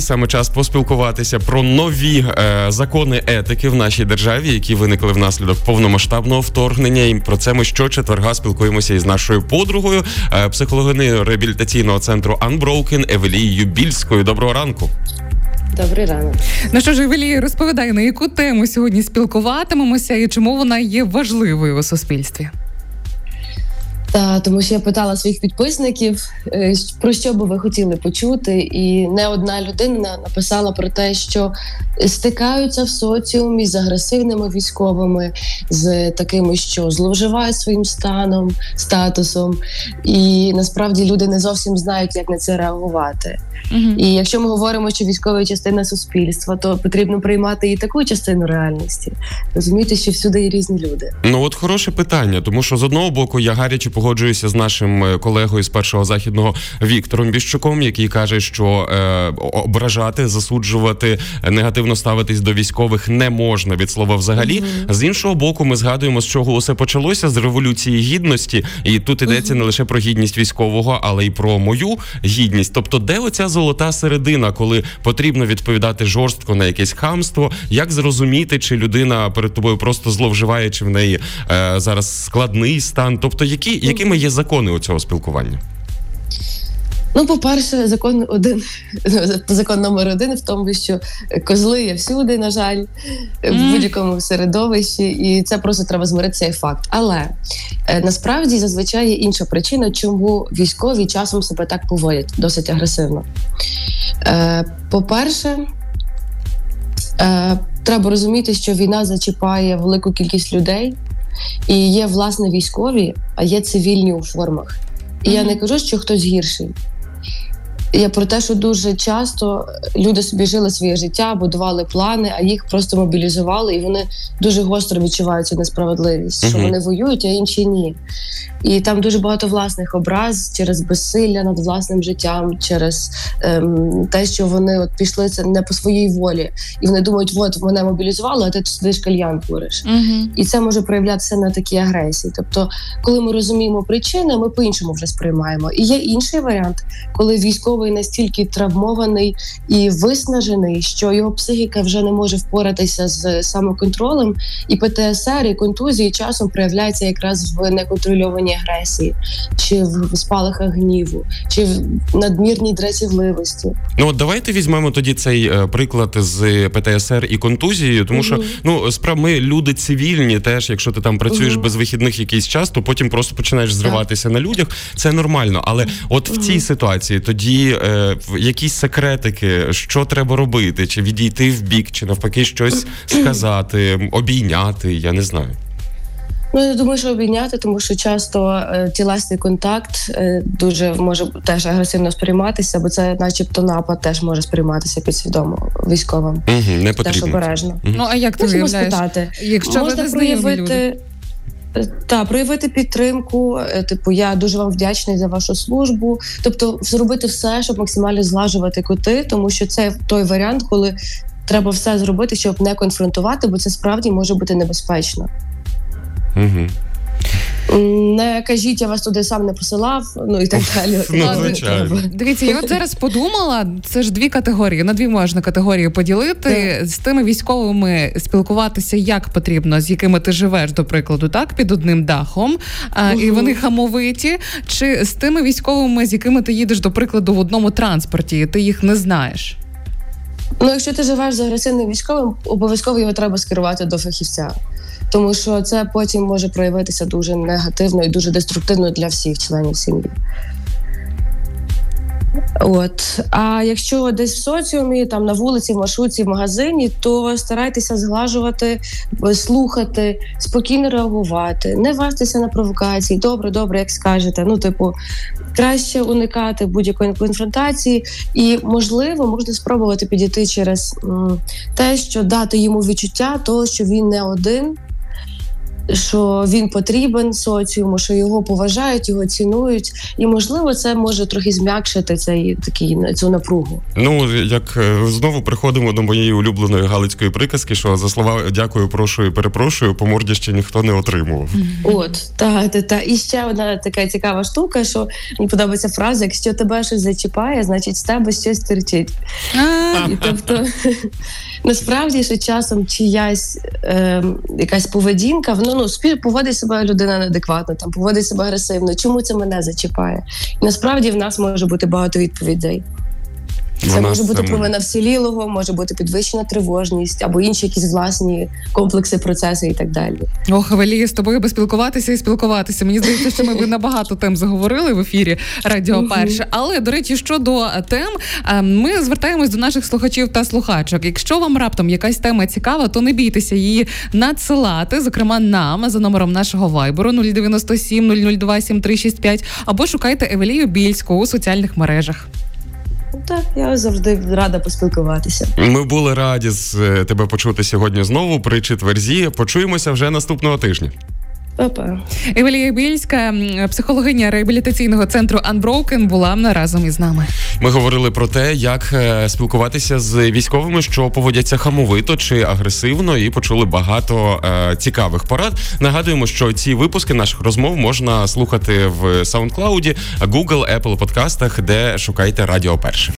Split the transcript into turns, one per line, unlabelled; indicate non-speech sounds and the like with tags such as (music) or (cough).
Саме час поспілкуватися про нові е, закони етики в нашій державі, які виникли внаслідок повномасштабного вторгнення. І про це ми щочетверга спілкуємося із нашою подругою, е, психологини реабілітаційного центру Unbroken Евелією Більською. Доброго ранку.
Добрий ранок.
Ну що ж, Евелія, розповідай, на яку тему сьогодні спілкуватимемося і чому вона є важливою у суспільстві?
Та тому що я питала своїх підписників, е, про що би ви хотіли почути, і не одна людина написала про те, що стикаються в соціумі з агресивними військовими, з такими, що зловживають своїм станом, статусом, і насправді люди не зовсім знають, як на це реагувати. Угу. І якщо ми говоримо, що військова частина суспільства, то потрібно приймати і таку частину реальності. Розумієте, що всюди є різні люди.
Ну от хороше питання, тому що з одного боку я гаряче погоджуюся з нашим е, колегою з першого західного Віктором Біщуком, який каже, що е, ображати, засуджувати, негативно ставитись до військових не можна від слова взагалі. Угу. З іншого боку, ми згадуємо, з чого усе почалося з революції гідності, і тут йдеться угу. не лише про гідність військового, але й про мою гідність. Тобто, де оця золота середина, коли потрібно відповідати жорстко на якесь хамство, як зрозуміти, чи людина перед тобою просто зловживає, чи в неї е, зараз складний стан? Тобто, які якими є закони у цього спілкування?
Ну, по-перше, закон один (laughs) закон номер один в тому, що козли є всюди, на жаль, в будь-якому середовищі, і це просто треба змирити цей факт. Але е, насправді зазвичай є інша причина, чому військові часом себе так поводять досить агресивно. Е, по-перше, е, треба розуміти, що війна зачіпає велику кількість людей, і є власне військові, а є цивільні у формах. І mm-hmm. я не кажу, що хтось гірший. Я про те, що дуже часто люди собі жили своє життя, будували плани, а їх просто мобілізували, і вони дуже гостро відчувають цю несправедливість, uh-huh. що вони воюють, а інші ні. І там дуже багато власних образ через безсилля над власним життям, через ем, те, що вони от пішли це не по своїй волі, і вони думають, от мене мобілізували, а ти сидиш кальян твориш. Uh-huh. І це може проявлятися на такій агресії. Тобто, коли ми розуміємо причини, ми по-іншому вже сприймаємо. І є інший варіант, коли військовий військовий настільки травмований і виснажений, що його психіка вже не може впоратися з самоконтролем, і ПТСР і контузії часом проявляється якраз в неконтрольованій агресії, чи в спалахах гніву, чи в надмірній дратівливості.
Ну от давайте візьмемо тоді цей е, приклад з ПТСР і контузією, тому що ну справ ми люди цивільні, теж якщо ти там працюєш без вихідних якийсь час, то потім просто починаєш зриватися так. на людях. Це нормально, але от в цій ситуації тоді е, якісь секретики, що треба робити, чи відійти в бік, чи навпаки щось (clears throat) сказати, обійняти. Я не знаю.
Ну, я думаю, що обійняти, тому що часто е, тілесний контакт е, дуже може теж агресивно сприйматися, бо це, начебто, напад теж може сприйматися підсвідомо військовим.
Угу, не
Теж обережно.
Угу. Ну а як ти
Можемо спитати?
Якщо
можна
ви
проявити. Люди? Та проявити підтримку, е, типу, я дуже вам вдячний за вашу службу. Тобто, зробити все, щоб максимально злажувати коти, тому що це той варіант, коли треба все зробити, щоб не конфронтувати, бо це справді може бути небезпечно.
Угу.
Не кажіть, я вас туди сам не посилав, ну і так далі.
Ну, звичайно.
Дивіться, я от зараз подумала, це ж дві категорії. На дві можна категорії поділити з тими військовими спілкуватися як потрібно, з якими ти живеш, до прикладу, так під одним дахом, а, і вони хамовиті, чи з тими військовими, з якими ти їдеш, до прикладу, в одному транспорті, і ти їх не знаєш.
Ну, якщо ти живеш з агресивним військовим, обов'язково його треба скерувати до фахівця тому що це потім може проявитися дуже негативно і дуже деструктивно для всіх членів сім'ї. От, а якщо десь в соціумі, там на вулиці, в маршрутці, в магазині, то старайтеся зглажувати, слухати, спокійно реагувати, не вестися на провокації. Добре, добре, як скажете. Ну, типу, краще уникати будь-якої конфронтації, і можливо можна спробувати підійти через те, що дати йому відчуття, того що він не один, що він потрібен соціуму, що його поважають, його цінують, і можливо, це може трохи зм'якшити цей такий цю напругу.
Ну як е, знову приходимо до моєї улюбленої галицької приказки, що за слова дякую, прошу і перепрошую, по морді ще ніхто не отримував.
От та та та і ще одна така цікава штука, що мені подобається фраза: якщо тебе щось зачіпає, значить з тебе щось терчить. І тобто (laughs) насправді що часом чиясь е, якась поведінка, воно ну спів поводить себе людина неадекватно, там поводить себе агресивно. Чому це мене зачіпає? І насправді в нас може бути багато відповідей. Це
Вона
може бути провина всілілого, може бути підвищена тривожність або інші якісь власні комплекси, процеси і так далі.
Ох, Евелія, з тобою би спілкуватися і спілкуватися. Мені здається, що ми би на багато тем заговорили в ефірі Радіо Перше. Але до речі, щодо тем, е, ми звертаємось до наших слухачів та слухачок. Якщо вам раптом якась тема цікава, то не бійтеся її надсилати, зокрема нам за номером нашого вайберу 097 002 7365 або шукайте Евелію Більську у соціальних мережах.
Так, я завжди рада поспілкуватися.
Ми були раді з е, тебе почути сьогодні знову при четверзі. Почуємося вже наступного тижня.
Па-па.
Евелія Більська, психологиня реабілітаційного центру Unbroken, була разом із нами.
Ми говорили про те, як е, спілкуватися з військовими, що поводяться хамовито чи агресивно, і почули багато е, цікавих порад. Нагадуємо, що ці випуски наших розмов можна слухати в SoundCloud, Google, Apple подкастах, де шукайте Радіо Перше.